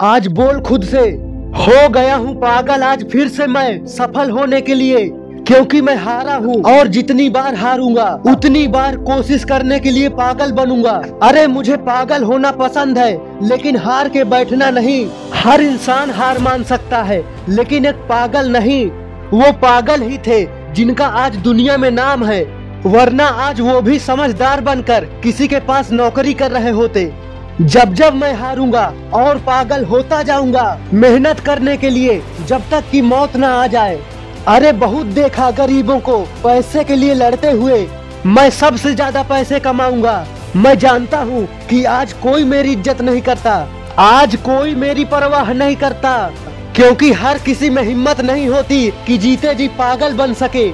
आज बोल खुद से, हो गया हूँ पागल आज फिर से मैं सफल होने के लिए, क्योंकि मैं हारा हूँ और जितनी बार हारूँगा, उतनी बार कोशिश करने के लिए पागल बनूँगा। अरे मुझे पागल होना पसंद है, लेकिन हार के बैठना नहीं। हर इंसान हार मान सकता है, लेकिन एक पागल नहीं। वो पागल ही थे, जिनका आज दुनिया में नाम है। वरना आज वो भी समझदार बनकर किसी के पास नौकरी कर रहे होते। जब जब मैं हारूँगा और पागल होता जाऊँगा मेहनत करने के लिए जब तक कि मौत ना आ जाए। अरे बहुत देखा गरीबों को पैसे के लिए लड़ते हुए। मैं सबसे ज़्यादा पैसे कमाऊँगा। मैं जानता हूँ कि आज कोई मेरी इज़्ज़त नहीं करता। आज कोई मेरी परवाह नहीं करता। क्योंकि हर किसी में हिम्मत नहीं होती कि जीते जी पागल बन सके।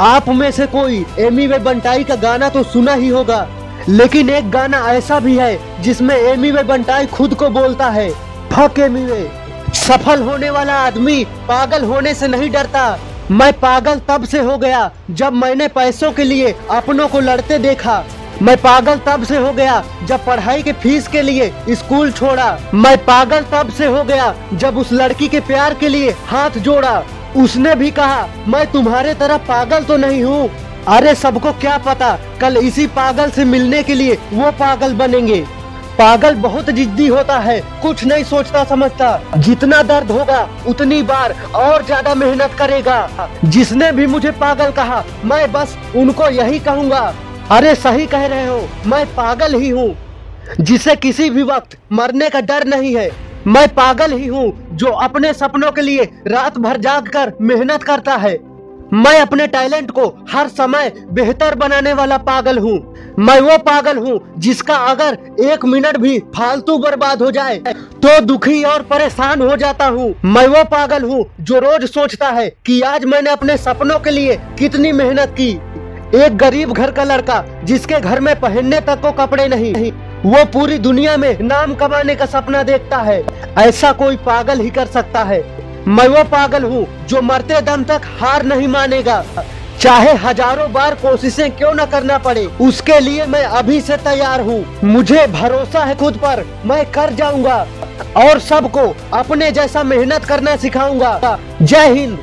आप में से कोई एमी वे बंटाई का गाना तो सुना ही होगा। लेकिन एक गाना ऐसा भी है जिसमें एमी वे बंटाई खुद को बोलता है, फक एमी वे, सफल होने वाला आदमी पागल होने से नहीं डरता। मैं पागल तब से हो गया जब मैंने पैसों के लिए अपनों को लड़ते देखा। मैं पागल तब से हो गया जब पढ़ाई के फ़ीस के लिए स्कूल छोड़ा। मैं पागल तब से हो गया जब उस लड़की के प्यार के लिए हाथ जोड़ा। उसने भी कहा, मैं तुम्हारे तरह पागल तो नहीं हूँ अरे सबको क्या पता, कल इसी पागल से मिलने के लिए वो पागल बनेंगे। पागल बहुत जिद्दी होता है, कुछ नहीं सोचता, समझता। जितना दर्द होगा, उतनी बार और ज़्यादा मेहनत करेगा। जिसने भी मुझे पागल कहा, मैं बस उनको यही कहूँगा। अरे सही कह रहे हो, मैं पागल ही हूँ। जिसे किसी भी वक्त मरने का डर नहीं है, मैं पागल ही हूँ, जो अपने सपनों के लिए रात भर जाग कर मेहनत करता है। मैं अपने टैलेंट को हर समय बेहतर बनाने वाला पागल हूँ। मैं वो पागल हूँ जिसका अगर एक मिनट भी फालतू बर्बाद हो जाए तो दुखी और परेशान हो जाता हूँ। मैं वो पागल हूँ जो रोज सोचता है कि आज मैंने अपने सपनों के लिए कितनी मेहनत की। एक गरीब घर का लड़का जिसके घर में पहनने तक को कपड़े नहीं, वो पूरी दुनिया में नाम कमाने का सपना देखता है। ऐसा कोई पागल ही कर सकता है। मैं वो पागल हूँ जो मरते दम तक हार नहीं मानेगा। चाहे हज़ारों बार कोशिशें क्यों न करना पड़े, उसके लिए मैं अभी से तैयार हूँ। मुझे भरोसा है खुद पर, मैं कर जाऊँगा और सबको अपने जैसा मेहनत करना सिखाऊँगा। जय हिंद।